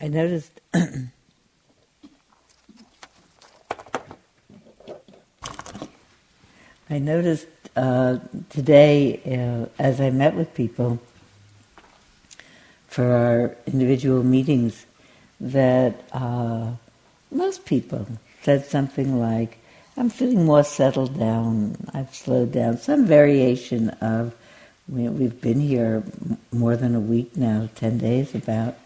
I noticed. I noticed uh, today, uh, as I met with people for our individual meetings, that uh, most people said something like, I'm feeling more settled down, I've slowed down, some variation of, we've been here more than a week now, 10 days about,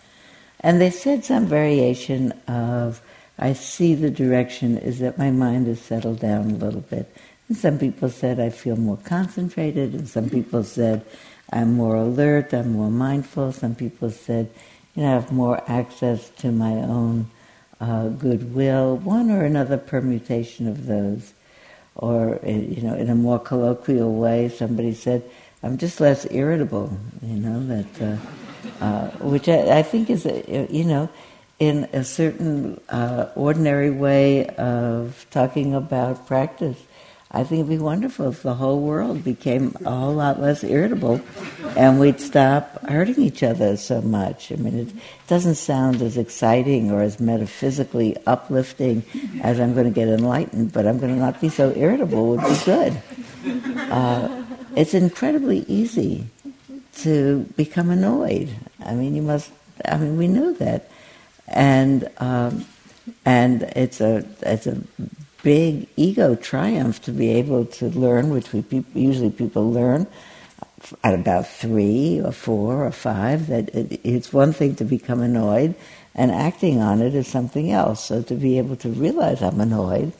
and they said some variation of, I see the direction is that my mind has settled down a little bit. And some people said I feel more concentrated, and some people said I'm more alert, I'm more mindful. Some people said, you know, I have more access to my own uh, goodwill, one or another permutation of those. Or, uh, you know, in a more colloquial way, somebody said, I'm just less irritable, you know, that, uh, uh, which I, I, think is, a, you know, in a certain uh, ordinary way of talking about practice. I think it'd be wonderful if the whole world became a whole lot less irritable and we'd stop hurting each other so much. I mean, it doesn't sound as exciting or as metaphysically uplifting as I'm going to get enlightened, but I'm going to not be so irritable would be good. Uh, it's incredibly easy to become annoyed. I mean, you must, I mean, we know that. And, um, and it's a, it's a big ego triumph to be able to learn, which we pe- usually people learn at about three or four or five, that it, it's one thing to become annoyed, and acting on it is something else. So to be able to realize I'm annoyed,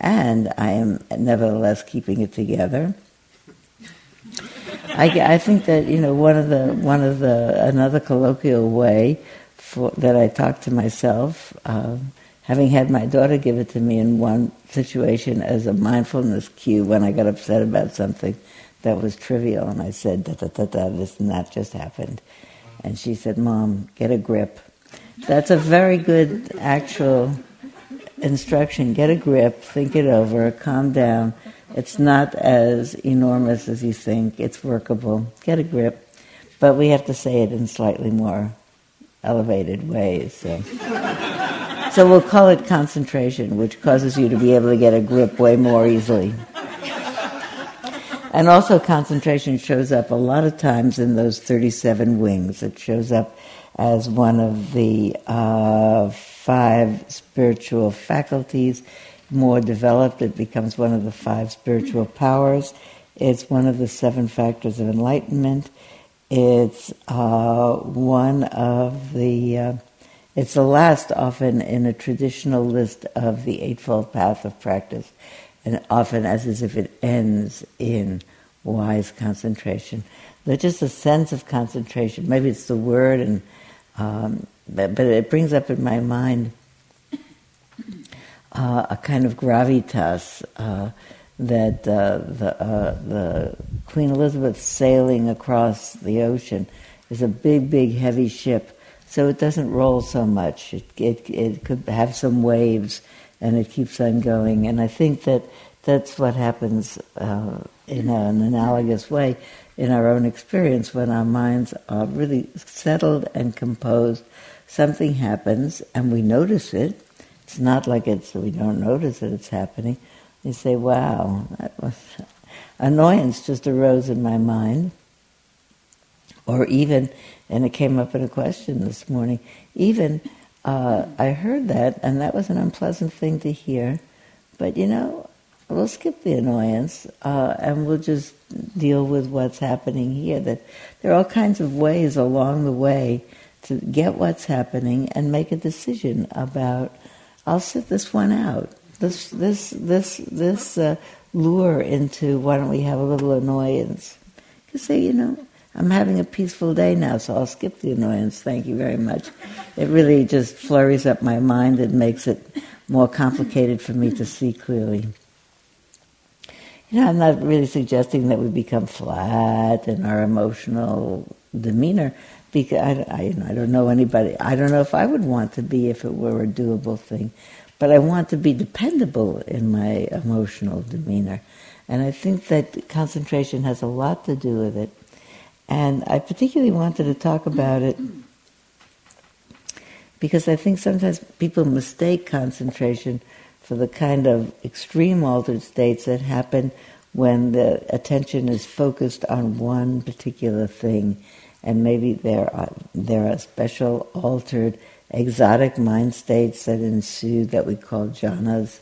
and I am nevertheless keeping it together. I, I think that you know one of the one of the another colloquial way for, that I talk to myself. Um, having had my daughter give it to me in one situation as a mindfulness cue when I got upset about something that was trivial, and I said, da da da da, this and that just happened. And she said, Mom, get a grip. That's a very good actual instruction. Get a grip, think it over, calm down. It's not as enormous as you think, it's workable. Get a grip. But we have to say it in slightly more elevated ways. So. So we'll call it concentration, which causes you to be able to get a grip way more easily. And also, concentration shows up a lot of times in those 37 wings. It shows up as one of the uh, five spiritual faculties. More developed, it becomes one of the five spiritual powers. It's one of the seven factors of enlightenment. It's uh, one of the uh, it's the last often in a traditional list of the Eightfold Path of Practice, and often as, if it ends in wise concentration. There's just a sense of concentration. Maybe it's the word, and um, but, but, it brings up in my mind uh, a kind of gravitas uh, that uh, the, uh, the Queen Elizabeth sailing across the ocean is a big, big, heavy ship so it doesn't roll so much. It, it, it could have some waves and it keeps on going. And I think that that's what happens uh, in an analogous way in our own experience when our minds are really settled and composed. Something happens and we notice it. It's not like it's we don't notice that it's happening. You say, "Wow, that was annoyance just arose in my mind," or even and it came up in a question this morning. Even uh, I heard that, and that was an unpleasant thing to hear. But you know, we'll skip the annoyance uh, and we'll just deal with what's happening here. That there are all kinds of ways along the way to get what's happening and make a decision about. I'll sit this one out. This this this this uh, lure into why don't we have a little annoyance? Because say you know I'm having a peaceful day now, so I'll skip the annoyance. Thank you very much. It really just flurries up my mind and makes it more complicated for me to see clearly. You know, I'm not really suggesting that we become flat in our emotional demeanor because I, I, I don't know anybody. I don't know if I would want to be if it were a doable thing, but I want to be dependable in my emotional demeanor. And I think that concentration has a lot to do with it. And I particularly wanted to talk about it because I think sometimes people mistake concentration for the kind of extreme altered states that happen when the attention is focused on one particular thing, and maybe there are there are special altered exotic mind states that ensue that we call jhanas.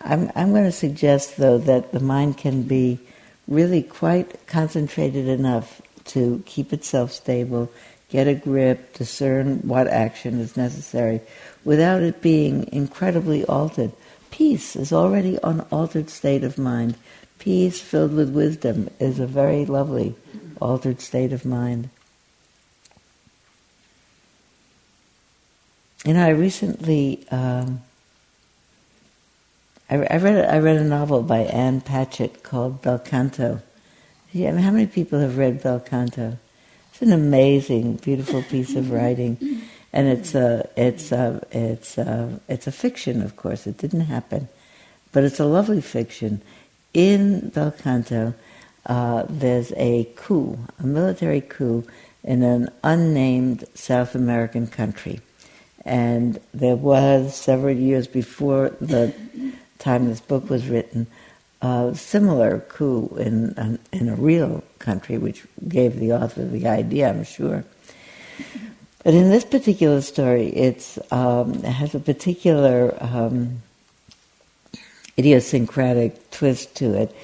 I'm, I'm going to suggest, though, that the mind can be really quite concentrated enough to keep itself stable, get a grip, discern what action is necessary, without it being incredibly altered. Peace is already an altered state of mind. Peace filled with wisdom is a very lovely altered state of mind. You know, I recently um, I, I, read I read a novel by Ann Patchett called Bel Canto. Yeah, I mean, how many people have read Bel Canto? It's an amazing, beautiful piece of writing, and it's a it's a it's a it's a fiction, of course. It didn't happen, but it's a lovely fiction. In Bel Canto, uh, there's a coup, a military coup in an unnamed South American country and there was, several years before the time this book was written, a similar coup in, in a real country, which gave the author the idea, I'm sure. But in this particular story, it's, um, it has a particular um, idiosyncratic twist to it.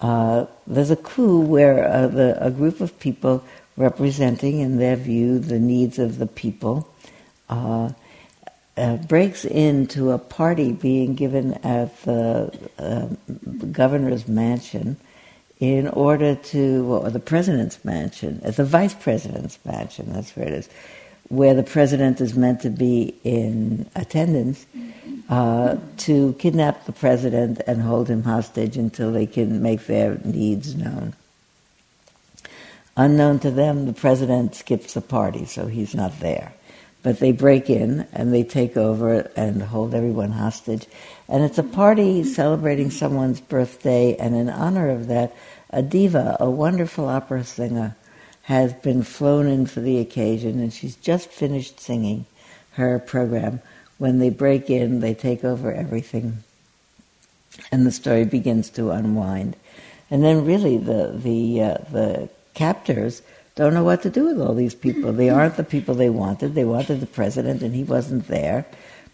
Uh, there's a coup where uh, the, a group of people representing, in their view, the needs of the people uh, uh, breaks into a party being given at the uh, governor's mansion in order to, or the president's mansion, at the vice president's mansion, that's where it is, where the president is meant to be in attendance, uh, to kidnap the president and hold him hostage until they can make their needs known. Unknown to them, the president skips the party, so he's not there but they break in and they take over and hold everyone hostage. And it's a party celebrating someone's birthday, and in honor of that, a diva, a wonderful opera singer, has been flown in for the occasion, and she's just finished singing her program. When they break in, they take over everything, and the story begins to unwind. And then, really, the the uh, the captors don't know what to do with all these people. They aren't the people they wanted. They wanted the president, and he wasn't there.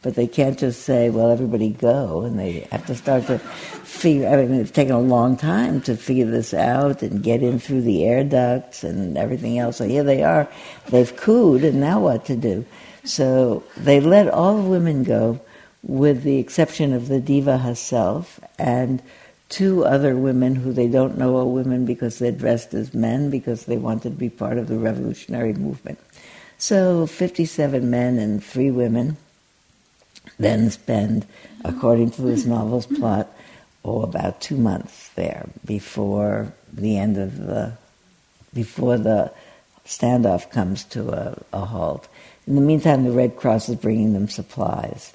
But they can't just say, well, everybody go. And they have to start to figure, I mean, it's taken a long time to figure this out and get in through the air ducts and everything else. So here they are. They've cooed, and now what to do? So they let all the women go, with the exception of the diva herself, and two other women who they don't know are women because they're dressed as men because they wanted to be part of the revolutionary movement. So 57 men and three women then spend, according to this novel's plot, oh, about two months there before the end of the, before the standoff comes to a, a halt. In the meantime, the Red Cross is bringing them supplies.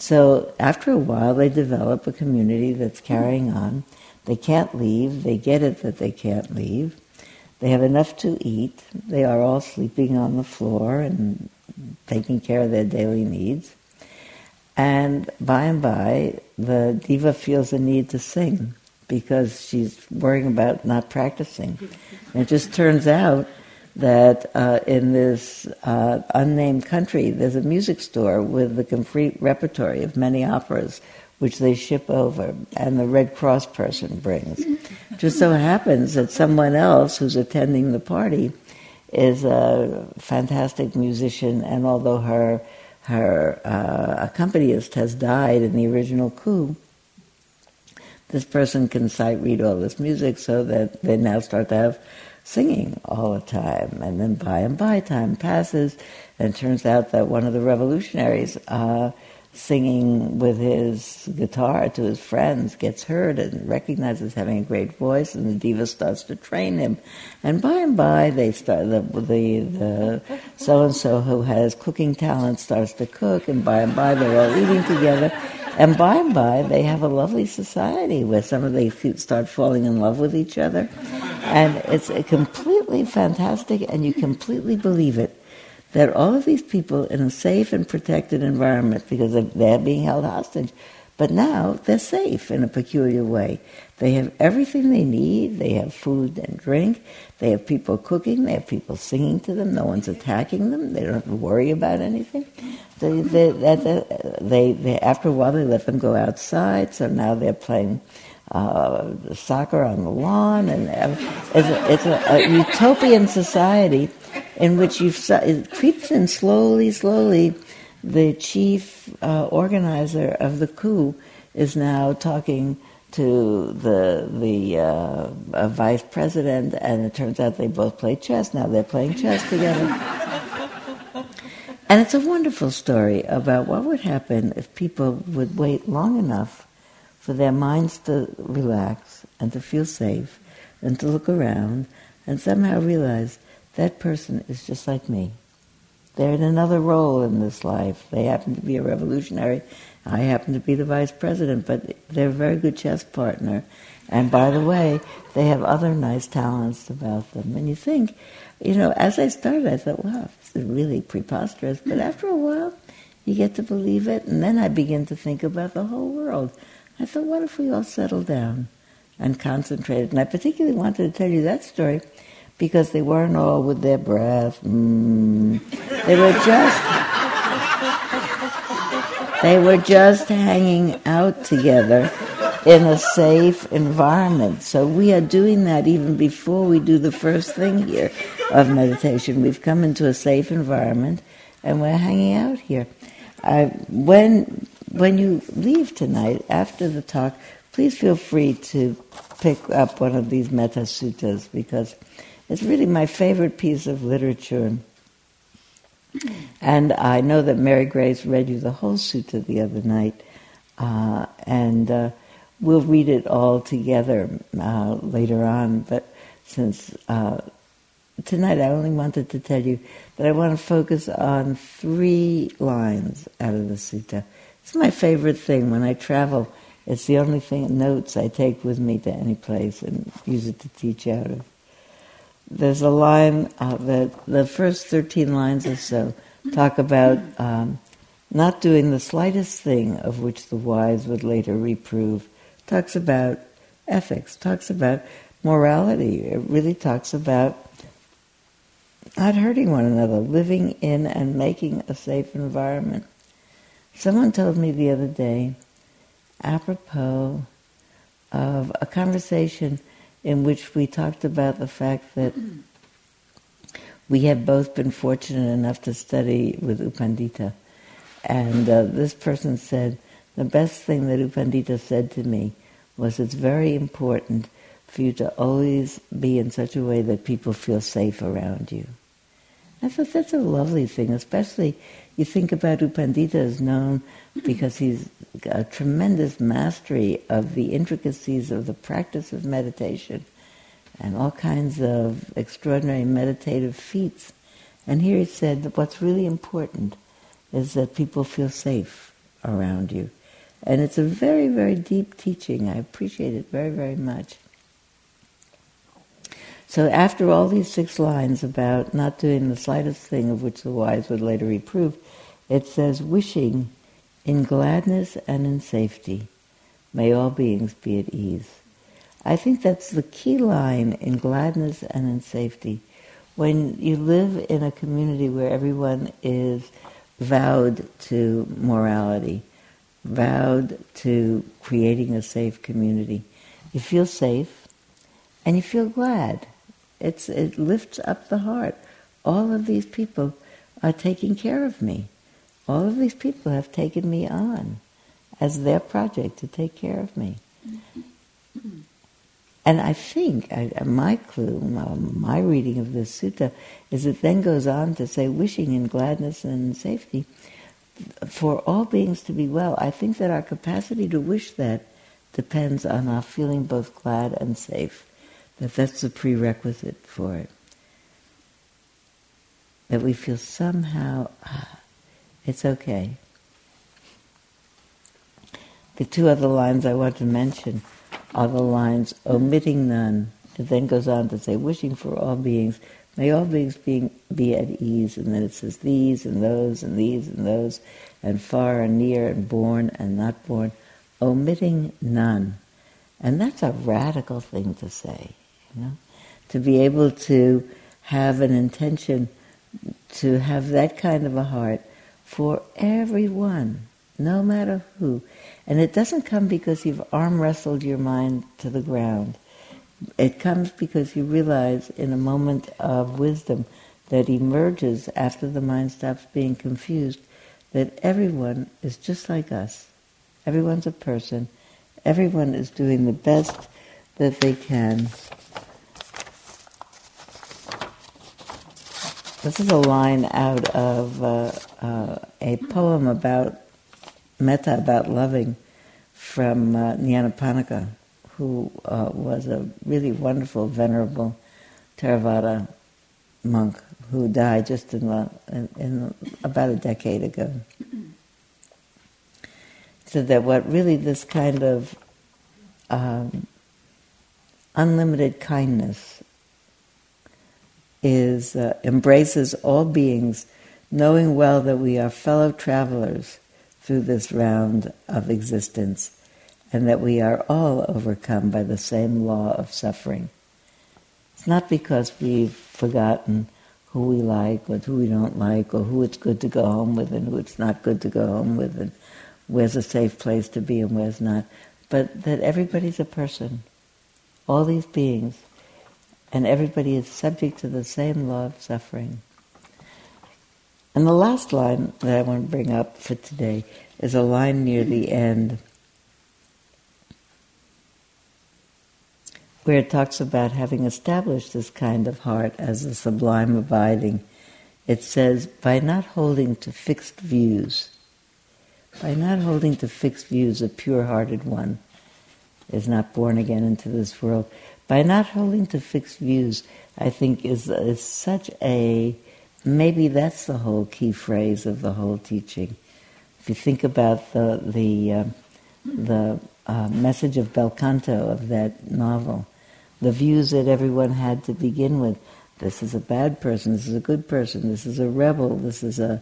So after a while, they develop a community that's carrying on. They can't leave. They get it that they can't leave. They have enough to eat. They are all sleeping on the floor and taking care of their daily needs. And by and by, the diva feels a need to sing because she's worrying about not practicing. And it just turns out that uh, in this uh, unnamed country, there's a music store with a complete repertory of many operas, which they ship over, and the Red Cross person brings. Just so happens that someone else who's attending the party is a fantastic musician, and although her her uh, accompanist has died in the original coup, this person can sight read all this music so that they now start to have singing all the time. And then by and by, time passes, and it turns out that one of the revolutionaries uh, singing with his guitar to his friends gets heard and recognizes having a great voice, and the diva starts to train him. And by and by, they start the the, the so and so who has cooking talent starts to cook, and by and by, they're all eating together. And by and by, they have a lovely society where some of them start falling in love with each other. And it's completely fantastic, and you completely believe it that all of these people in a safe and protected environment because they're being held hostage, but now they're safe in a peculiar way. They have everything they need. They have food and drink. They have people cooking. They have people singing to them. No one's attacking them. They don't have to worry about anything. They, they, they, they, after a while, they let them go outside. So now they're playing uh, soccer on the lawn, and uh, it's, a, it's a, a utopian society in which you've it creeps in slowly, slowly. The chief uh, organizer of the coup is now talking to the the uh, vice president, and it turns out they both play chess. Now they're playing chess together. and it's a wonderful story about what would happen if people would wait long enough for their minds to relax and to feel safe and to look around and somehow realize that person is just like me. They're in another role in this life. They happen to be a revolutionary. I happen to be the vice president, but they're a very good chess partner. And by the way, they have other nice talents about them. And you think, you know, as I started, I thought, wow, this is really preposterous. But hmm. after a while, you get to believe it. And then I begin to think about the whole world. I thought, what if we all settled down and concentrated? And I particularly wanted to tell you that story because they weren't all with their breath. Mm. They were just they were just hanging out together in a safe environment. So we are doing that even before we do the first thing here of meditation. We've come into a safe environment and we're hanging out here. Uh, when when you leave tonight after the talk, please feel free to pick up one of these metta suttas because it's really my favorite piece of literature. And I know that Mary Grace read you the whole sutta the other night, uh, and uh, we'll read it all together uh, later on. But since uh, tonight I only wanted to tell you that I want to focus on three lines out of the sutta. It's my favorite thing when I travel. It's the only thing notes I take with me to any place and use it to teach out of there's a line uh, that the first 13 lines or so talk about um, not doing the slightest thing of which the wise would later reprove. Talks about ethics, talks about morality. It really talks about not hurting one another, living in and making a safe environment. Someone told me the other day, apropos of a conversation in which we talked about the fact that we have both been fortunate enough to study with U Pandita. And uh, this person said, the best thing that U Pandita said to me was it's very important for you to always be in such a way that people feel safe around you. I thought that's a lovely thing, especially you think about U Pandita as known because he's a tremendous mastery of the intricacies of the practice of meditation and all kinds of extraordinary meditative feats. And here he said that what's really important is that people feel safe around you. And it's a very, very deep teaching. I appreciate it very, very much. So after all these six lines about not doing the slightest thing of which the wise would later reprove, it says, wishing in gladness and in safety, may all beings be at ease. I think that's the key line in gladness and in safety. When you live in a community where everyone is vowed to morality, vowed to creating a safe community, you feel safe and you feel glad. It's, it lifts up the heart. All of these people are taking care of me. All of these people have taken me on as their project to take care of me. And I think I, uh, my clue, my reading of this sutta, is it then goes on to say, wishing in gladness and safety for all beings to be well. I think that our capacity to wish that depends on our feeling both glad and safe that that's the prerequisite for it. That we feel somehow, ah, it's okay. The two other lines I want to mention are the lines omitting none. It then goes on to say, wishing for all beings May all beings being, be at ease. And then it says these and those and these and those, and far and near and born and not born, omitting none. And that's a radical thing to say, you know? To be able to have an intention to have that kind of a heart for everyone, no matter who. And it doesn't come because you've arm wrestled your mind to the ground. It comes because you realize in a moment of wisdom that emerges after the mind stops being confused that everyone is just like us. Everyone's a person. Everyone is doing the best that they can. This is a line out of uh, uh, a poem about metta, about loving, from uh, Nyanaponika who uh, was a really wonderful, venerable Theravada monk who died just in, the, in, in about a decade ago. So that what really this kind of um, unlimited kindness is uh, embraces all beings, knowing well that we are fellow travelers through this round of existence and that we are all overcome by the same law of suffering. It's not because we've forgotten who we like or who we don't like or who it's good to go home with and who it's not good to go home with and where's a safe place to be and where's not, but that everybody's a person, all these beings, and everybody is subject to the same law of suffering. And the last line that I want to bring up for today is a line near the end where it talks about having established this kind of heart as a sublime abiding. It says, by not holding to fixed views, by not holding to fixed views, a pure hearted one is not born again into this world. By not holding to fixed views, I think is, is such a, maybe that's the whole key phrase of the whole teaching. If you think about the, the, uh, the uh, message of Bel Canto of that novel, the views that everyone had to begin with. This is a bad person. This is a good person. This is a rebel. This is a,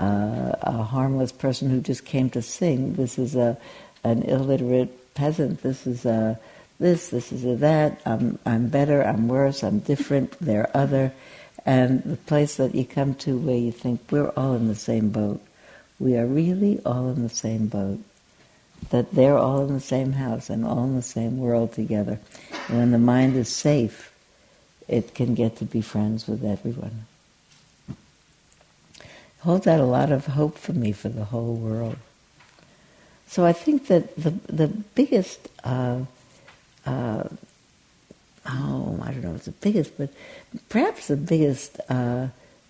uh, a harmless person who just came to sing. This is a an illiterate peasant. This is a this. This is a that. I'm I'm better. I'm worse. I'm different. They're other. And the place that you come to where you think we're all in the same boat. We are really all in the same boat that they're all in the same house and all in the same world together. And when the mind is safe, it can get to be friends with everyone. Holds out a lot of hope for me for the whole world. So I think that the the biggest uh, uh, oh I don't know it's the biggest, but perhaps the biggest uh,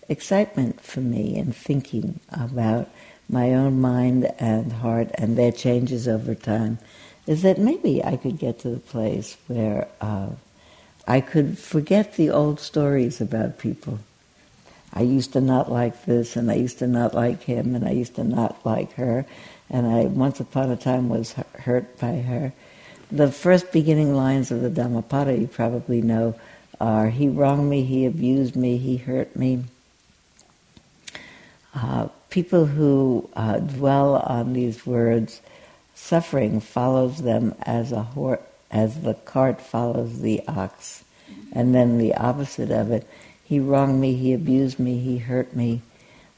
excitement for me in thinking about my own mind and heart and their changes over time is that maybe I could get to the place where uh, I could forget the old stories about people. I used to not like this, and I used to not like him, and I used to not like her, and I once upon a time was hurt by her. The first beginning lines of the Dhammapada, you probably know, are He wronged me, He abused me, He hurt me. Uh, people who uh, dwell on these words, suffering follows them as a hor- as the cart follows the ox, and then the opposite of it. He wronged me, he abused me, he hurt me.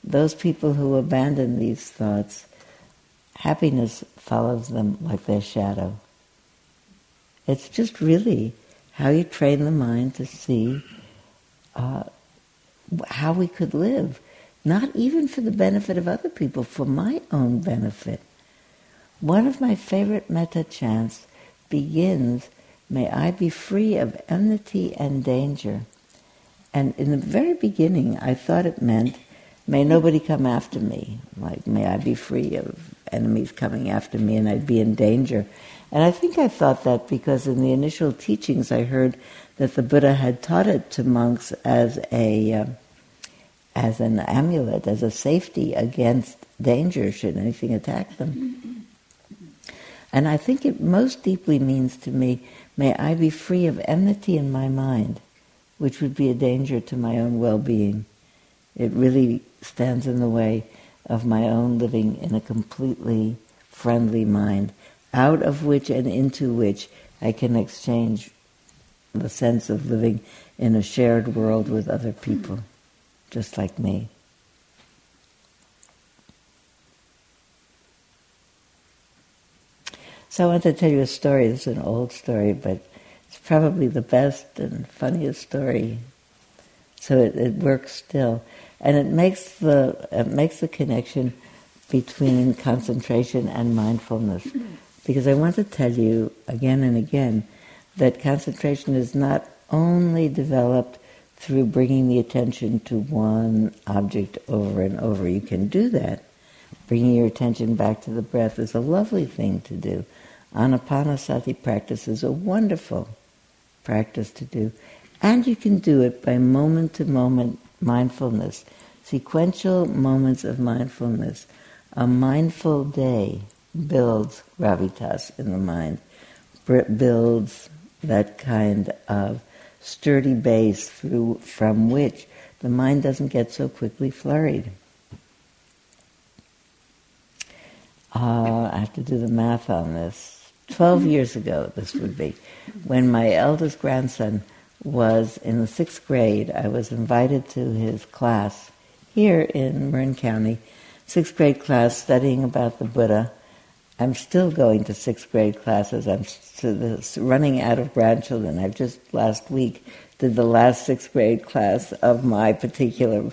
Those people who abandon these thoughts, happiness follows them like their shadow. It's just really how you train the mind to see uh, how we could live not even for the benefit of other people, for my own benefit. One of my favorite metta chants begins, May I be free of enmity and danger. And in the very beginning, I thought it meant, May nobody come after me. Like, may I be free of enemies coming after me and I'd be in danger. And I think I thought that because in the initial teachings I heard that the Buddha had taught it to monks as a. Uh, as an amulet, as a safety against danger should anything attack them. And I think it most deeply means to me, may I be free of enmity in my mind. which would be a danger to my own well-being. It really stands in the way of my own living in a completely friendly mind, out of which and into which I can exchange the sense of living in a shared world with other people, just like me. So I want to tell you a story. It's an old story, but it's probably the best and funniest story. So it, it works still, and it makes the it makes the connection between concentration and mindfulness. Because I want to tell you again and again that concentration is not only developed through bringing the attention to one object over and over. You can do that. Bringing your attention back to the breath is a lovely thing to do. Anapanasati practice is a wonderful practice to do. And you can do it by moment to moment mindfulness, sequential moments of mindfulness. A mindful day builds gravitas in the mind, builds that kind of sturdy base through from which the mind doesn't get so quickly flurried. Uh, I have to do the math on this. Twelve years ago, this would be, when my eldest grandson was in the sixth grade, I was invited to his class here in Marin County, sixth grade class studying about the Buddha I'm still going to sixth grade classes. I'm running out of grandchildren. I just last week did the last sixth grade class of my particular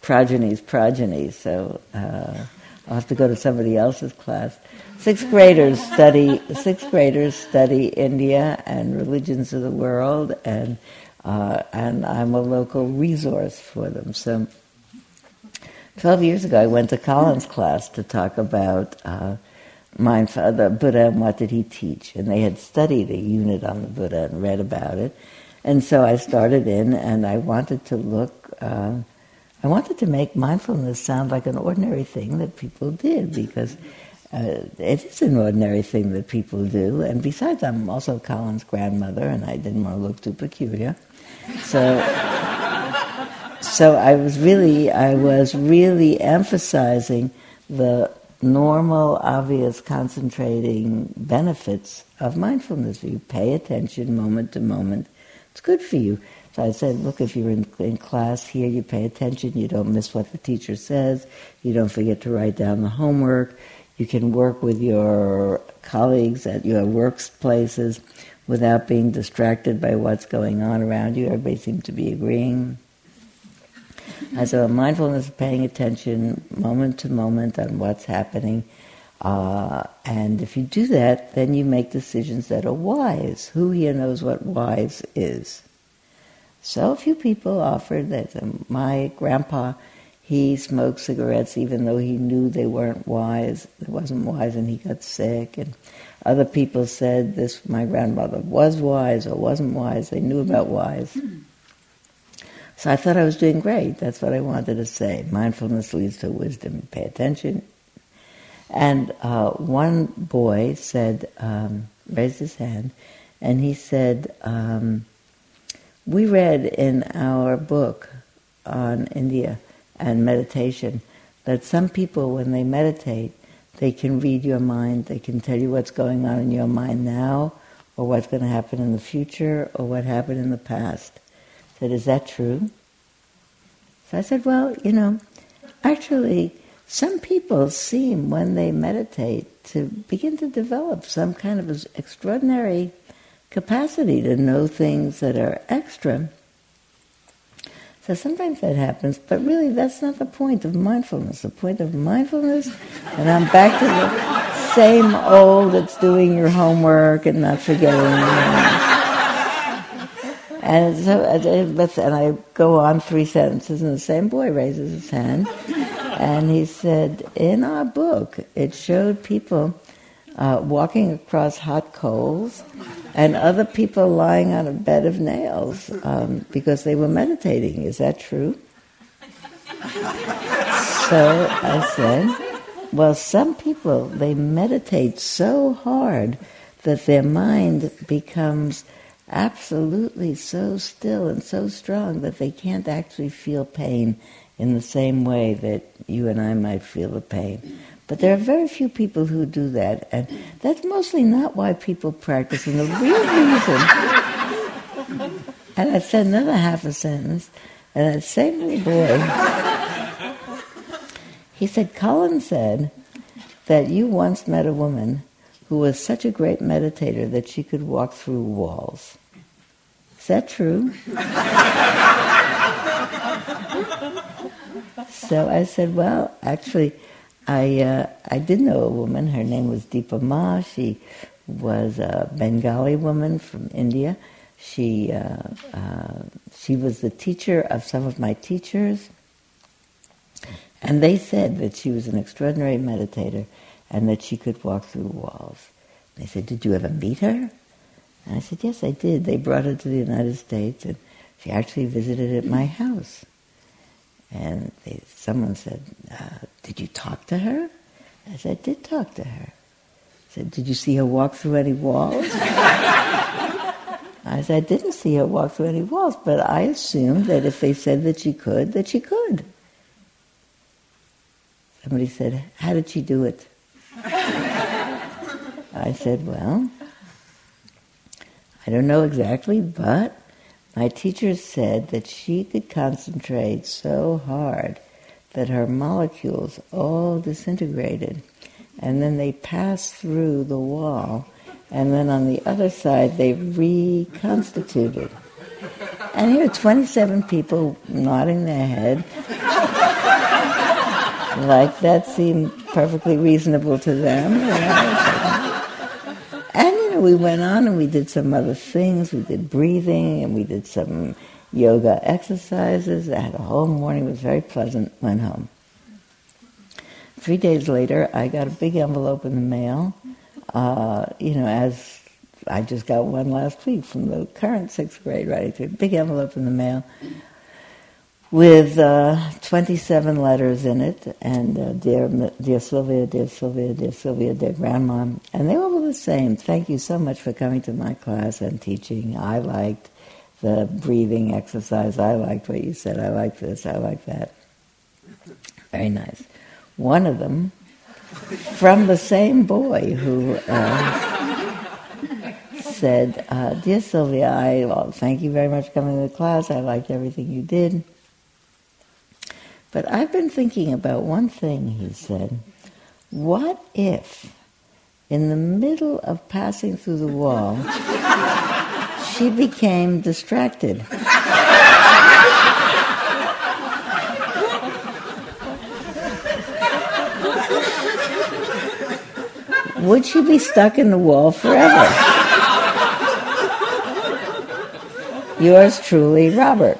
progeny's progeny. So uh, I'll have to go to somebody else's class. Sixth graders study. Sixth graders study India and religions of the world, and uh, and I'm a local resource for them. So. 12 years ago, I went to Colin's class to talk about uh, mindful, the Buddha and what did he teach? And they had studied a unit on the Buddha and read about it. And so I started in and I wanted to look, uh, I wanted to make mindfulness sound like an ordinary thing that people did because uh, it is an ordinary thing that people do. And besides, I'm also Colin's grandmother and I didn't want to look too peculiar. So, so I was really, I was really emphasizing the normal, obvious, concentrating benefits of mindfulness. You pay attention moment to moment. It's good for you. So I said, look, if you're in, in class here, you pay attention, you don't miss what the teacher says, you don't forget to write down the homework, you can work with your colleagues at your workplaces without being distracted by what's going on around you. Everybody seems to be agreeing. And so mindfulness paying attention moment to moment on what's happening. Uh, and if you do that, then you make decisions that are wise. Who here knows what wise is? So few people offered that. Um, my grandpa, he smoked cigarettes even though he knew they weren't wise. It wasn't wise, and he got sick. And other people said this. My grandmother was wise or wasn't wise. They knew about wise. So I thought I was doing great. That's what I wanted to say. Mindfulness leads to wisdom. Pay attention. And uh, one boy said, um, raised his hand, and he said, um, "We read in our book on India and meditation that some people, when they meditate, they can read your mind. They can tell you what's going on in your mind now, or what's going to happen in the future, or what happened in the past." Said, Is that true? So I said, Well, you know, actually, some people seem, when they meditate, to begin to develop some kind of extraordinary capacity to know things that are extra. So sometimes that happens, but really that's not the point of mindfulness. The point of mindfulness, and I'm back to the same old, it's doing your homework and not forgetting. And so, and I go on three sentences, and the same boy raises his hand, and he said, "In our book, it showed people uh, walking across hot coals, and other people lying on a bed of nails um, because they were meditating. Is that true?" so I said, "Well, some people they meditate so hard that their mind becomes." Absolutely so still and so strong that they can't actually feel pain in the same way that you and I might feel the pain. But there are very few people who do that, and that's mostly not why people practice. And the real reason, and I said another half a sentence, and that same little boy, he said, Colin said that you once met a woman who was such a great meditator that she could walk through walls. Is that true? so I said, well, actually, I uh, I did know a woman. Her name was Dipa Ma. She was a Bengali woman from India. She uh, uh, she was the teacher of some of my teachers, and they said that she was an extraordinary meditator and that she could walk through walls. They said, "Did you ever meet her?" And I said, "Yes, I did." They brought her to the United States, and she actually visited at my house. And they, someone said, uh, Did you talk to her? I said, I did talk to her. I said, Did you see her walk through any walls? I said, I didn't see her walk through any walls, but I assumed that if they said that she could, that she could. Somebody said, How did she do it? I said, Well, I don't know exactly, but my teacher said that she could concentrate so hard that her molecules all disintegrated and then they passed through the wall and then on the other side they reconstituted. And here are 27 people nodding their head like that seemed perfectly reasonable to them. And you know? we went on and we did some other things. We did breathing and we did some yoga exercises. I had a whole morning. It was very pleasant. Went home. Three days later, I got a big envelope in the mail. Uh, you know, as I just got one last week from the current sixth grade writing a big envelope in the mail with uh, 27 letters in it, and uh, dear, dear Sylvia, dear Sylvia, dear Sylvia, dear Grandma, and they were all the same. Thank you so much for coming to my class and teaching. I liked the breathing exercise. I liked what you said. I like this. I like that. Very nice. One of them, from the same boy who uh, said, uh, "Dear Sylvia, I well, thank you very much for coming to the class. I liked everything you did." But I've been thinking about one thing, he said. What if, in the middle of passing through the wall, she became distracted? Would she be stuck in the wall forever? Yours truly, Robert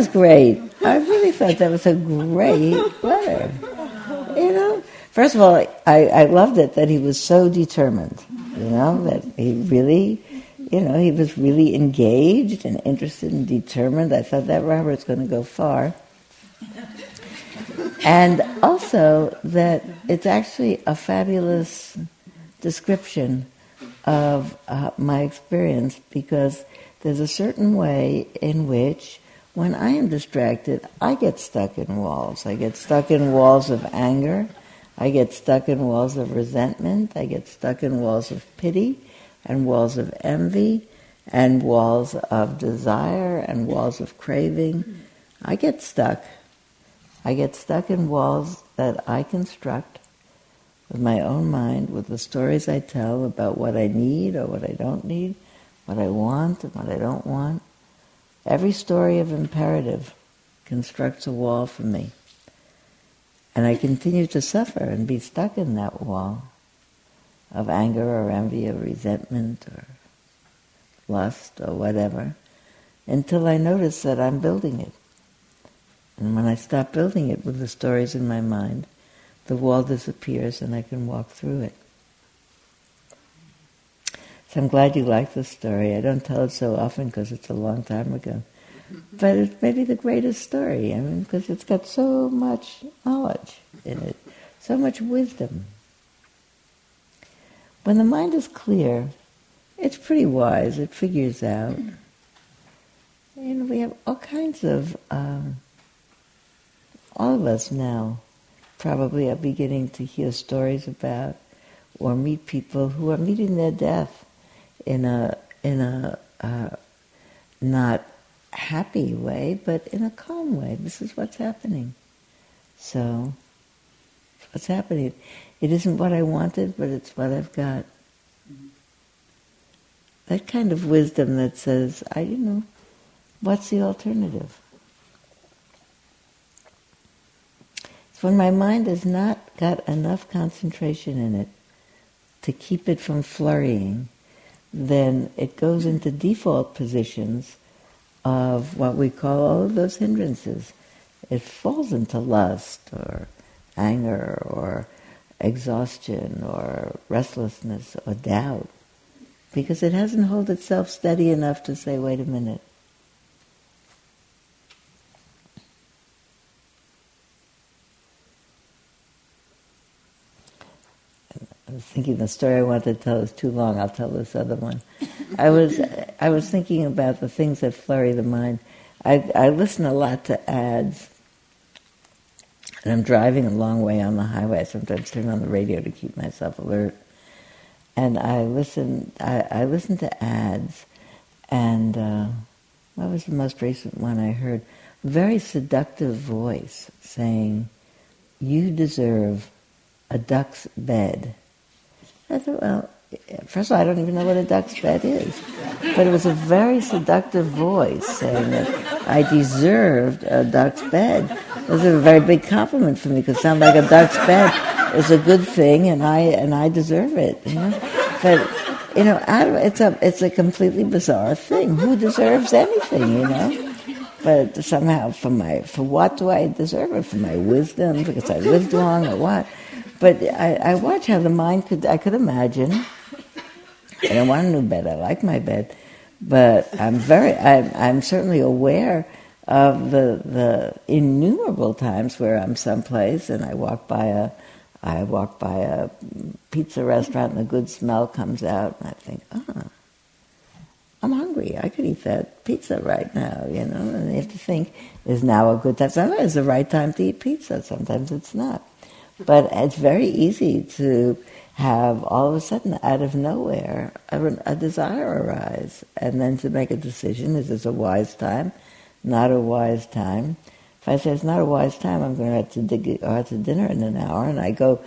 was great. I really thought that was a great letter. You know, first of all, I, I loved it that he was so determined. You know that he really, you know, he was really engaged and interested and determined. I thought that Robert's going to go far. And also that it's actually a fabulous description of uh, my experience because there's a certain way in which when I am distracted, I get stuck in walls. I get stuck in walls of anger. I get stuck in walls of resentment. I get stuck in walls of pity and walls of envy and walls of desire and walls of craving. I get stuck. I get stuck in walls that I construct with my own mind, with the stories I tell about what I need or what I don't need, what I want and what I don't want. Every story of imperative constructs a wall for me. And I continue to suffer and be stuck in that wall of anger or envy or resentment or lust or whatever until I notice that I'm building it. And when I stop building it with the stories in my mind, the wall disappears and I can walk through it. So I'm glad you like the story. I don't tell it so often because it's a long time ago. But it's maybe the greatest story, I mean, because it's got so much knowledge in it, so much wisdom. When the mind is clear, it's pretty wise. It figures out. And we have all kinds of, um, all of us now probably are beginning to hear stories about or meet people who are meeting their death in a in a uh, not happy way, but in a calm way. This is what's happening. So, what's happening. It isn't what I wanted, but it's what I've got. That kind of wisdom that says, I, you know, what's the alternative? It's when my mind has not got enough concentration in it to keep it from flurrying, then it goes into default positions of what we call all of those hindrances. It falls into lust or anger or exhaustion or restlessness or doubt because it hasn't held itself steady enough to say, wait a minute. I was thinking the story I wanted to tell is too long. I'll tell this other one. I was I was thinking about the things that flurry the mind. I, I listen a lot to ads and I'm driving a long way on the highway. I sometimes turn on the radio to keep myself alert. And I listen, I, I listen to ads, and uh, what was the most recent one I heard? Very seductive voice saying, "You deserve a Dux bed." I thought, well, first of all, I don't even know what a Dux bed is, but it was a very seductive voice saying that I deserved a Dux bed. It was a very big compliment for me because it sound like a Dux bed is a good thing, and I and I deserve it. You know? But you know, it's a it's a completely bizarre thing. Who deserves anything? You know. But somehow, for my for what do I deserve it? For my wisdom, because I lived long, or what? But I, I watch how the mind could. I could imagine I don't want a new bed. I like my bed, but I'm very. I'm, I'm certainly aware of the the innumerable times where I'm someplace and I walk by a I walk by a pizza restaurant and a good smell comes out and I think, ah, I'm hungry. I could eat that pizza right now, you know. And you have to think, is now a good time? Sometimes it's the right time to eat pizza. Sometimes it's not. But it's very easy to have all of a sudden, out of nowhere, a, a, desire arise, and then to make a decision: is this a wise time? Not a wise time. If I say it's not a wise time, I'm going to have to dig out to dinner in an hour, and I go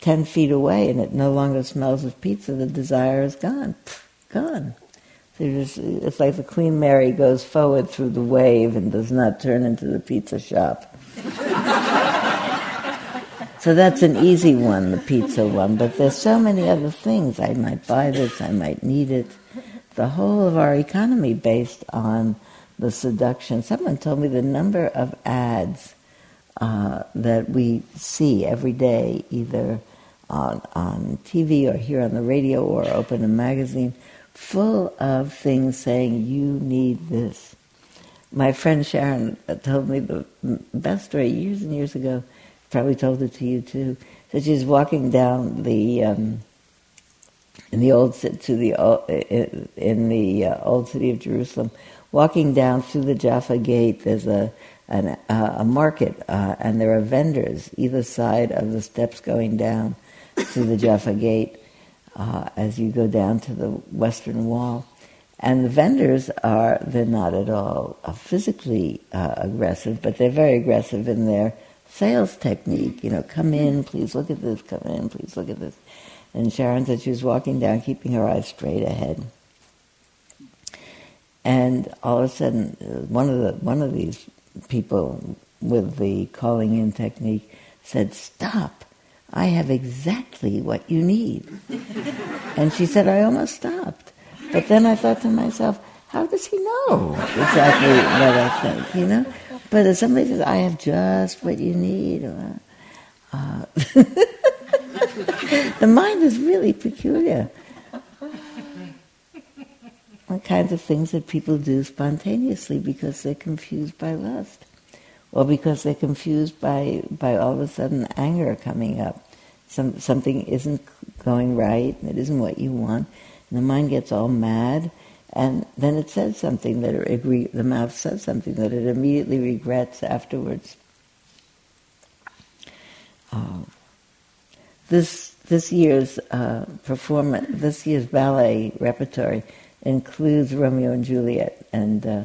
ten feet away, and it no longer smells of pizza. The desire is gone, gone. So just, it's like the Queen Mary goes forward through the wave and does not turn into the pizza shop. So that's an easy one, the pizza one. But there's so many other things. I might buy this, I might need it. The whole of our economy based on the seduction. Someone told me the number of ads uh, that we see every day, either on, on TV or here on the radio or open a magazine, full of things saying, you need this. My friend Sharon told me the best story years and years ago probably told it to you too. That she's walking down the um, in the old to the in the uh, old city of Jerusalem, walking down through the Jaffa Gate. There's a an, uh, a market, uh, and there are vendors either side of the steps going down through the Jaffa Gate uh, as you go down to the western wall. And the vendors are, they're not at all uh, physically uh, aggressive, but they're very aggressive in their sales technique. You know, come in, please look at this, come in, please look at this. And Sharon said she was walking down, keeping her eyes straight ahead. And all of a sudden, uh, one of the one of these people with the calling in technique said, "Stop! I have exactly what you need." and she said, "I almost stopped," but then I thought to myself, "How does he know exactly what I think?" You know. But if somebody says, I have just what you need, or, uh, the mind is really peculiar. All kinds of things that people do spontaneously because they're confused by lust, or because they're confused by, by all of a sudden anger coming up. Some, something isn't going right, it isn't what you want, And the mind gets all mad, and then it says something that it agree, the mouth says something that it immediately regrets afterwards. Uh, this this year's uh, performance, this year's ballet repertory includes Romeo and Juliet, and uh,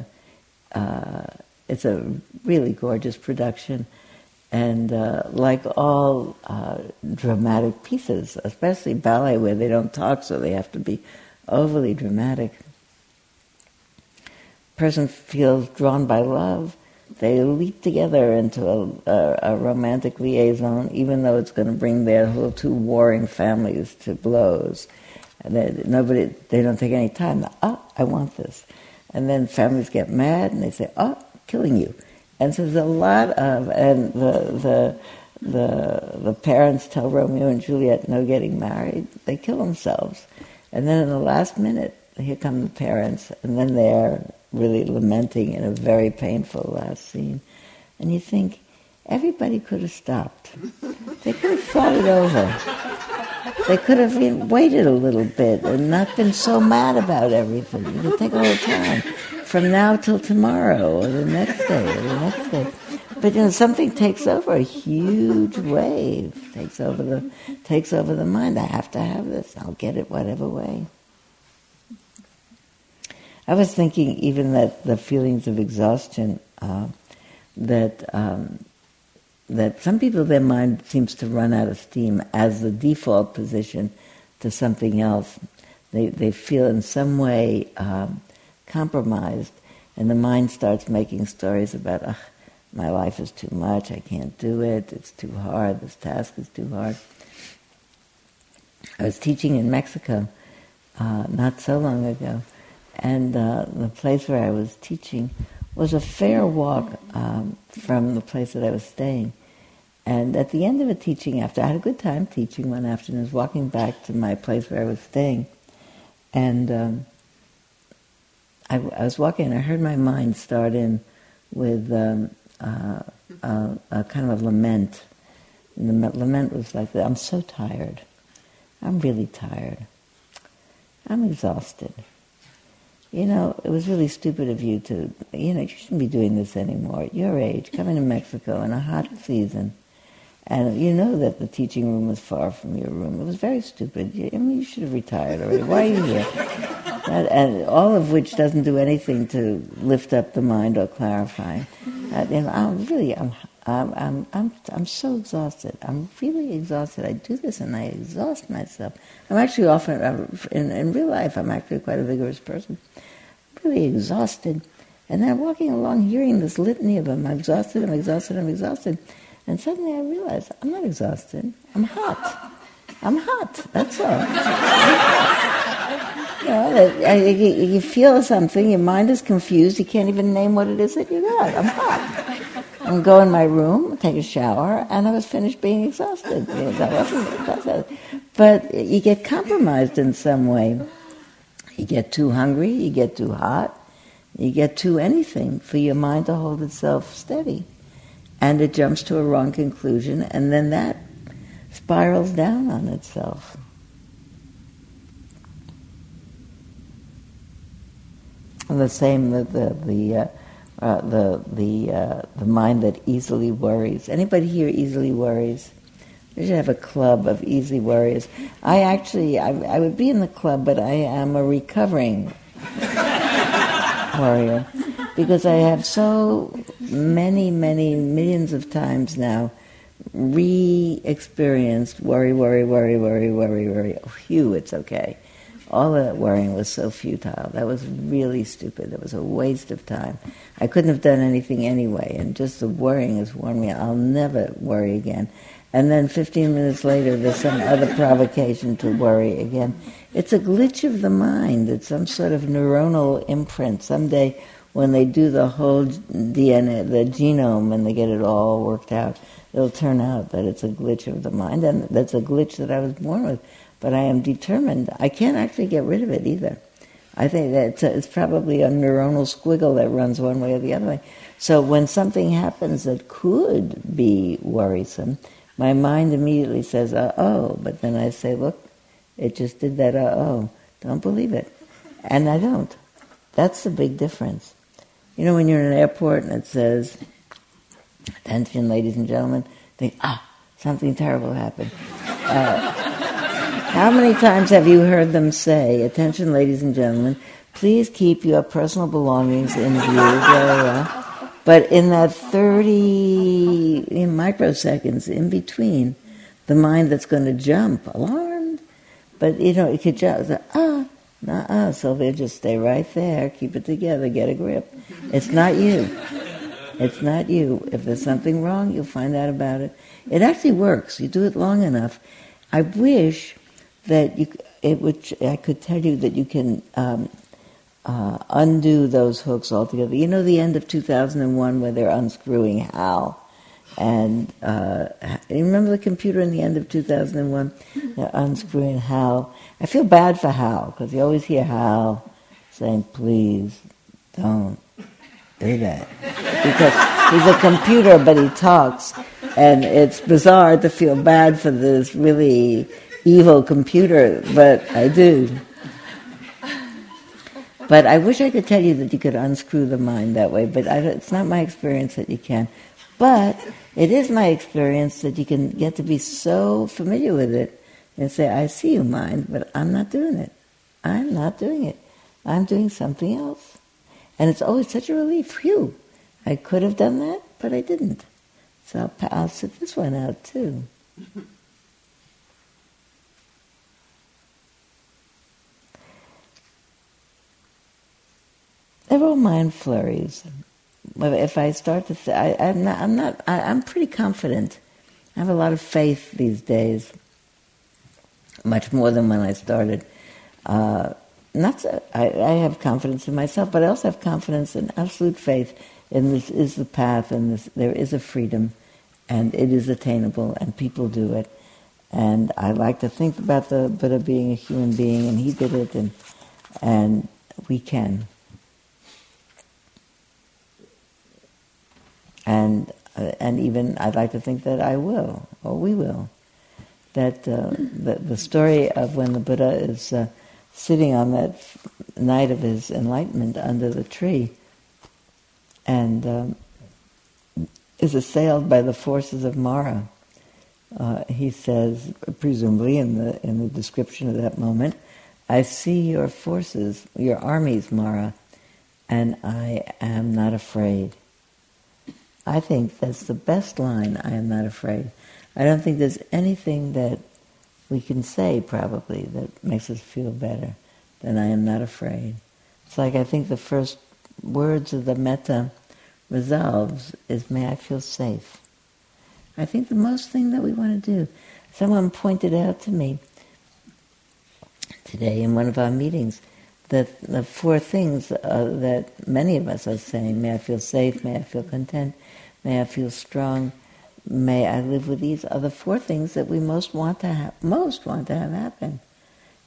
uh, it's a really gorgeous production. And uh, like all uh, dramatic pieces, especially ballet where they don't talk, so they have to be overly dramatic, person feels drawn by love, they leap together into a, a, a romantic liaison, even though it's going to bring their little two warring families to blows. And they, nobody, they don't take any time. Oh, I want this. And then families get mad and they say, oh, killing you. And so there's a lot of, and the, the, the, the parents tell Romeo and Juliet no getting married. They kill themselves. And then in the last minute, here come the parents, and then they're really lamenting in a very painful last scene. And you think, everybody could have stopped. They could have thought it over. They could have waited a little bit and not been so mad about everything. You could take a little time from now till tomorrow or the next day or the next day. But you know, something takes over, a huge wave takes over the takes over the mind. I have to have this. I'll get it whatever way. I was thinking even that the feelings of exhaustion, uh, that um, that some people their mind seems to run out of steam as the default position to something else. They they feel in some way um, compromised, and the mind starts making stories about, Ugh, my life is too much. I can't do it. It's too hard. This task is too hard. I was teaching in Mexico uh, not so long ago and uh, the place where I was teaching was a fair walk um, from the place that I was staying. And at the end of a teaching, after I had a good time teaching one afternoon, I was walking back to my place where I was staying, and um, I, I, was walking, and I heard my mind start in with um, uh, a, a, kind of a lament. And the lament was like, "I'm so tired. I'm really tired. I'm exhausted." You know, it was really stupid of you to, you know, you shouldn't be doing this anymore at your age, coming to Mexico in a hot season. And you know that the teaching room was far from your room. It was very stupid. I mean, you should have retired already. Why are you here? And, and all of which doesn't do anything to lift up the mind or clarify. Uh, and I'm really, I'm, I'm, I'm, I'm, I'm so exhausted. I'm really exhausted. I do this and I exhaust myself. I'm actually often, in, in real life, I'm actually quite a vigorous person. I'm really exhausted. And then I'm walking along hearing this litany of them. I'm exhausted, I'm exhausted, I'm exhausted. And suddenly I realize I'm not exhausted. I'm hot. I'm hot. That's all. you know, you feel something, your mind is confused, you can't even name what it is that you got. I'm hot and go in my room, take a shower, and I was finished being exhausted. that. But you get compromised in some way. You get too hungry, you get too hot, you get too anything for your mind to hold itself steady. And it jumps to a wrong conclusion, and then that spirals down on itself. And the same, the, the, the uh, uh, the the uh, the mind that easily worries. Anybody here easily worries? We should have a club of easy worriers. I actually, I, I would be in the club, but I am a recovering worrier because I have so many, many millions of times now re-experienced worry, worry, worry, worry, worry, worry. Oh, phew, it's okay all of that worrying was so futile. That was really stupid. It was a waste of time. I couldn't have done anything anyway, and just the worrying has worn me. I'll never worry again. And then 15 minutes later, there's some other provocation to worry again. It's a glitch of the mind. It's some sort of neuronal imprint. Someday, when they do the whole DNA, the genome, and they get it all worked out, it'll turn out that it's a glitch of the mind, and that's a glitch that I was born with but I am determined. I can't actually get rid of it either. I think that it's, a, it's, probably a neuronal squiggle that runs one way or the other way. So when something happens that could be worrisome, my mind immediately says, uh oh. But then I say, look, it just did that, uh oh. Don't believe it. And I don't. That's the big difference. You know, when you're in an airport and it says, attention, ladies and gentlemen, think, ah, something terrible happened. Uh, how many times have you heard them say, attention, ladies and gentlemen, please keep your personal belongings in view, blah, but in that 30 in microseconds in between, the mind that's going to jump, alarmed, but you know, it could just, ah, nah, ah, Sylvia, just stay right there, keep it together, get a grip. It's not you. It's not you. If there's something wrong, you'll find out about it. It actually works. You do it long enough. I wish that you, it would, I could tell you that you can um, uh, undo those hooks altogether. You know the end of 2001 where they're unscrewing Hal? And uh, you remember the computer in the end of 2001? They're unscrewing Hal. I feel bad for Hal because you always hear Hal saying, please don't do that. Because he's a computer, but he talks. And it's bizarre to feel bad for this really evil computer, but I do. But I wish I could tell you that you could unscrew the mind that way, but it's not my experience that you can. But it is my experience that you can get to be so familiar with it and say, I see you, mind, but I'm not doing it. I'm not doing it. I'm doing something else. And it's always such a relief. Phew, I could have done that, but I didn't. So I'll, I'll sit this one out too. They're all mind flurries. If I start to, th- I, am not. I'm not. I, am pretty confident. I have a lot of faith these days, much more than when I started. Uh, not so, I, I, have confidence in myself, but I also have confidence and absolute faith in this is the path, and this, there is a freedom, and it is attainable, and people do it. And I like to think about the Buddha being a human being, and he did it, and and we can. And uh, and even I'd like to think that I will or we will. That uh, the the story of when the Buddha is uh, sitting on that night of his enlightenment under the tree, and um, is assailed by the forces of Mara. Uh, he says, presumably in the in the description of that moment, "I see your forces, your armies, Mara, and I am not afraid." I think that's the best line, I am not afraid. I don't think there's anything that we can say, probably, that makes us feel better than I am not afraid. It's like I think the first words of the metta resolves is, may I feel safe. I think the most thing that we want to do, someone pointed out to me today in one of our meetings, that the four things uh, that many of us are saying, may I feel safe, may I feel content, May I feel strong. May I live with these are the four things that we most want to have, most want to have happen.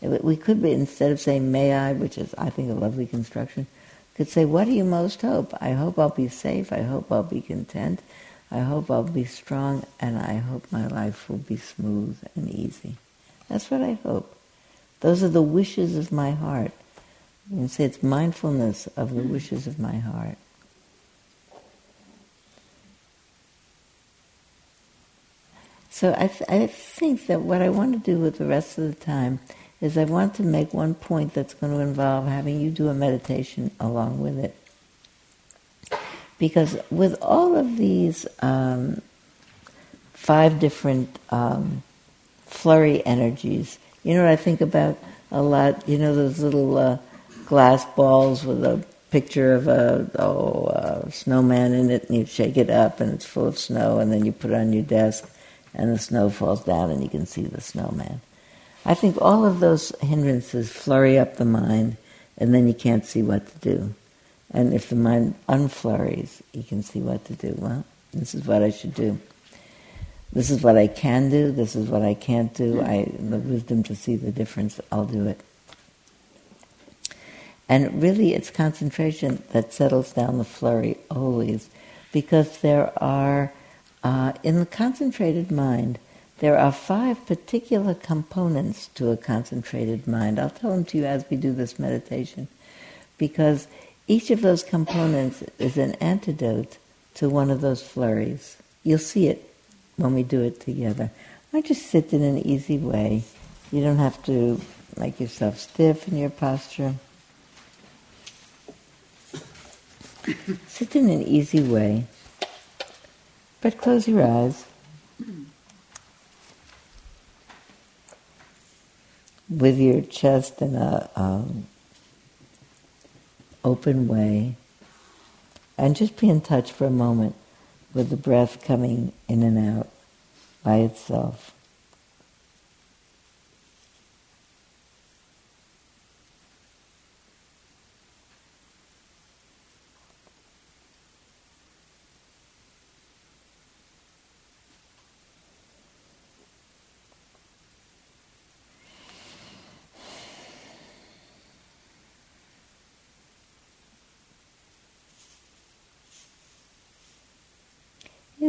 We could be, instead of saying may I, which is, I think, a lovely construction, could say, what do you most hope? I hope I'll be safe. I hope I'll be content. I hope I'll be strong. And I hope my life will be smooth and easy. That's what I hope. Those are the wishes of my heart. You can say it's mindfulness of the wishes of my heart. So I, th- I think that what I want to do with the rest of the time is I want to make one point that's going to involve having you do a meditation along with it. Because with all of these um, five different um, flurry energies, you know what I think about a lot? You know those little uh, glass balls with a picture of a oh, snowman in it, and you shake it up, and it's full of snow, and then you put it on your desk and the snow falls down and you can see the snowman. I think all of those hindrances flurry up the mind and then you can't see what to do. And if the mind unflurries, you can see what to do. Well, this is what I should do. This is what I can do. This is what I can't do. I the wisdom to see the difference. I'll do it. And really, it's concentration that settles down the flurry always, because there are uh, in the concentrated mind, there are five particular components to a concentrated mind. I'll tell them to you as we do this meditation, because each of those components is an antidote to one of those flurries. You'll see it when we do it together. I just sit in an easy way. You don't have to make yourself stiff in your posture. sit in an easy way, but close your eyes. With your chest in a um, open way, and just be in touch for a moment with the breath coming in and out by itself.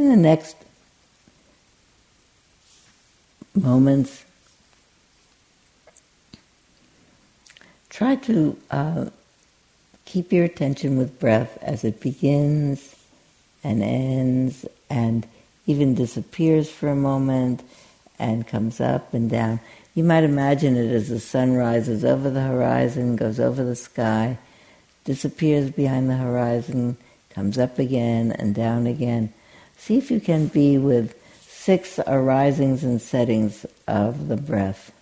In the next moments, try to uh, keep your attention with breath as it begins and ends and even disappears for a moment and comes up and down. You might imagine it as the sun rises over the horizon, goes over the sky, disappears behind the horizon, comes up again and down again. See if you can be with six arisings and settings of the breath.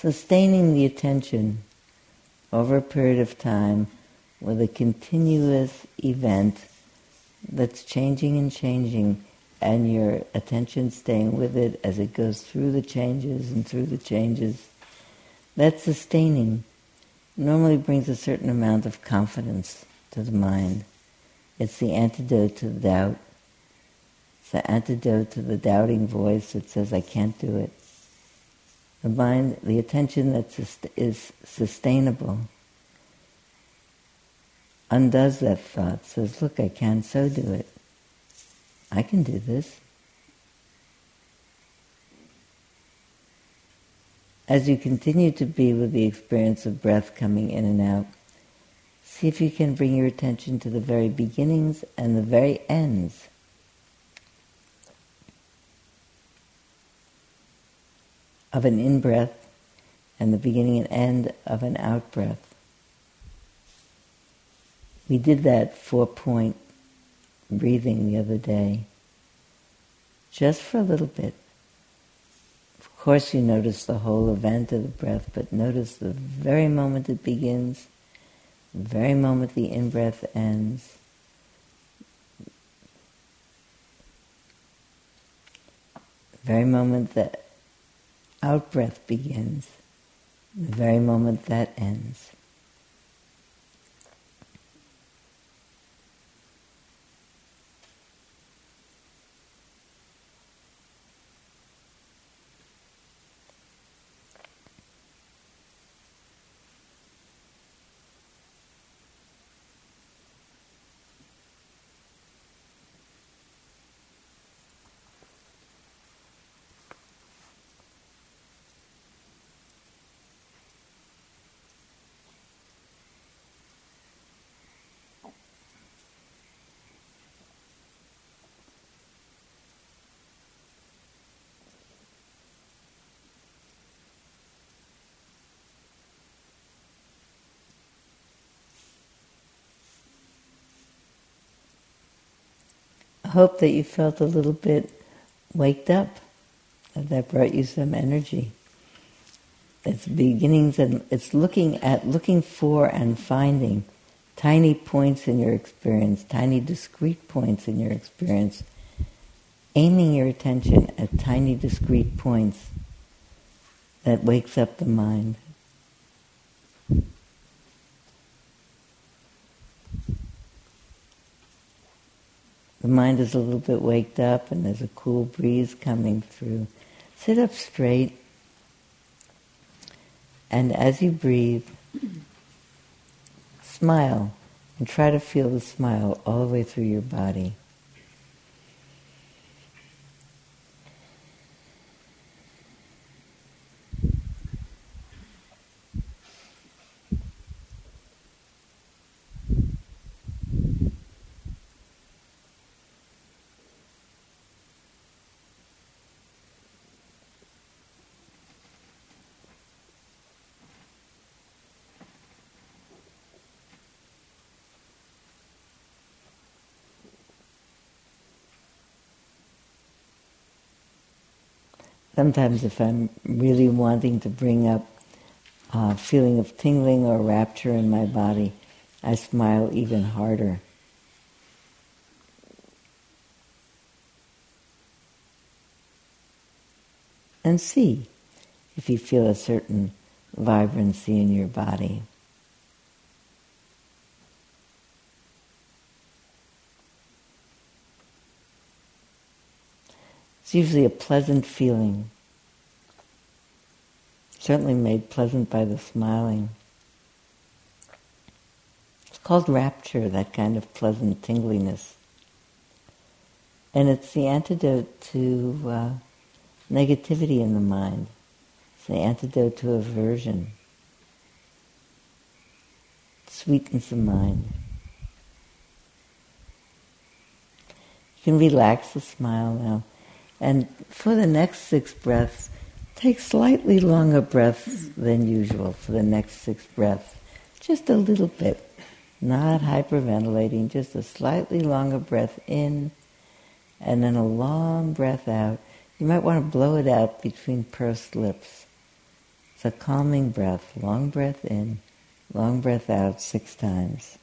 Sustaining the attention over a period of time with a continuous event that's changing and changing and your attention staying with it as it goes through the changes and through the changes. That sustaining normally brings a certain amount of confidence to the mind. It's the antidote to the doubt. It's the antidote to the doubting voice that says, I can't do it the mind, the attention that is sustainable, undoes that thought, says, Look, I can so do it. I can do this. As you continue to be with the experience of breath coming in and out, see if you can bring your attention to the very beginnings and the very ends of an in breath and the beginning and end of an out breath. We did that four point breathing the other day, just for a little bit. Of course, you notice the whole event of the breath, but notice the very moment it begins, the very moment the in breath ends. The very moment that out breath begins, the very moment that ends. Hope that you felt a little bit waked up, that that brought you some energy. It's beginnings and it's looking at, looking for and finding tiny points in your experience, tiny discrete points in your experience, aiming your attention at tiny discrete points that wakes up the mind. The mind is a little bit waked up and there's a cool breeze coming through. Sit up straight. And as you breathe, smile and try to feel the smile all the way through your body. Sometimes, if I'm really wanting to bring up a feeling of tingling or rapture in my body, I smile even harder. And see if you feel a certain vibrancy in your body. It's usually a pleasant feeling, certainly made pleasant by the smiling. It's called rapture, that kind of pleasant tingliness. And it's the antidote to uh, negativity in the mind. It's the antidote to aversion. It sweetens the mind. You can relax the smile now. And for the next six breaths, take slightly longer breaths than usual for the next six breaths. Just a little bit. Not hyperventilating, just a slightly longer breath in and then a long breath out. You might want to blow it out between pursed lips. It's a calming breath. Long breath in, long breath out six times.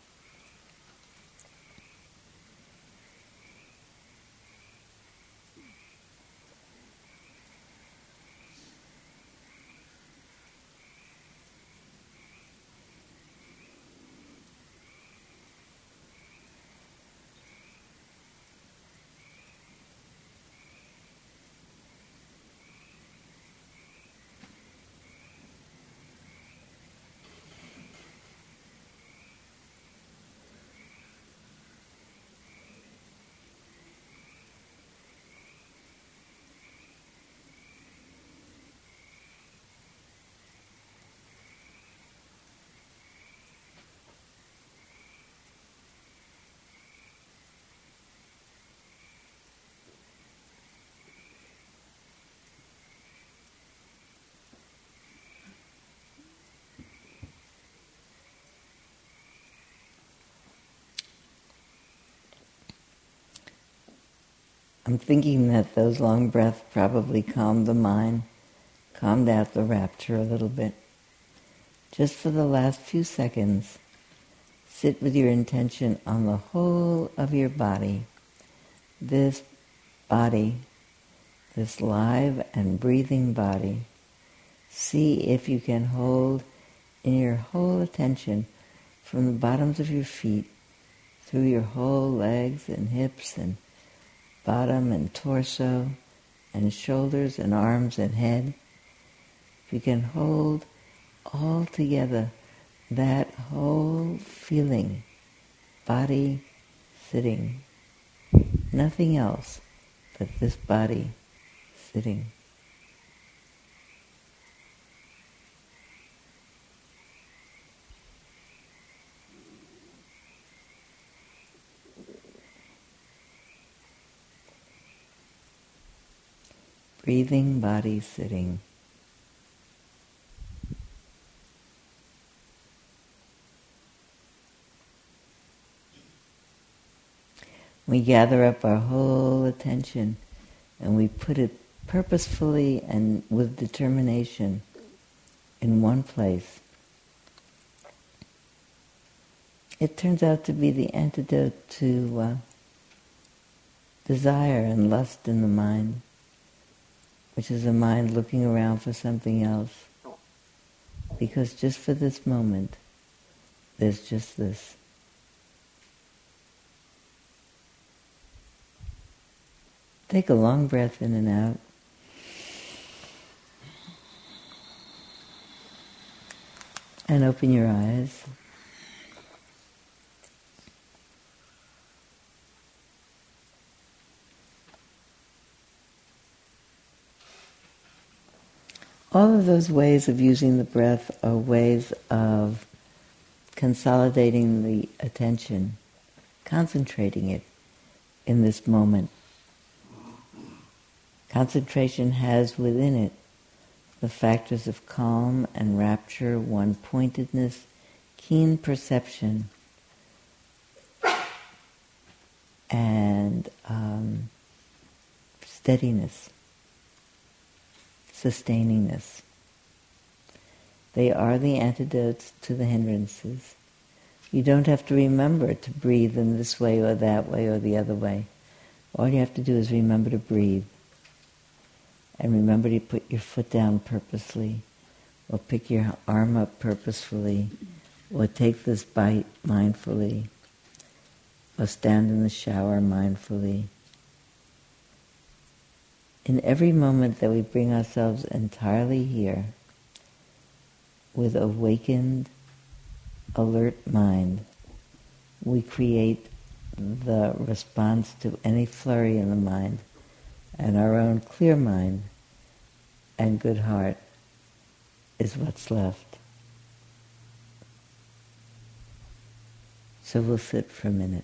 I'm thinking that those long breaths probably calmed the mind, calmed out the rapture a little bit. Just for the last few seconds, sit with your intention on the whole of your body. This body, this live and breathing body. See if you can hold in your whole attention from the bottoms of your feet through your whole legs and hips and bottom and torso and shoulders and arms and head. If you can hold all together that whole feeling, body sitting, nothing else but this body sitting. Breathing body sitting. We gather up our whole attention and we put it purposefully and with determination in one place. It turns out to be the antidote to uh, desire and lust in the mind, which is a mind looking around for something else. Because just for this moment, there's just this. Take a long breath in and out. And open your eyes. All of those ways of using the breath are ways of consolidating the attention, concentrating it in this moment. Concentration has within it the factors of calm and rapture, one pointedness, keen perception, and um, steadiness sustainingness. They are the antidotes to the hindrances. You don't have to remember to breathe in this way or that way or the other way. All you have to do is remember to breathe. And remember to put your foot down purposely, or pick your arm up purposefully, or take this bite mindfully, or stand in the shower mindfully in every moment that we bring ourselves entirely here with awakened, alert mind, we create the response to any flurry in the mind, and our own clear mind and good heart is what's left. So we'll sit for a minute.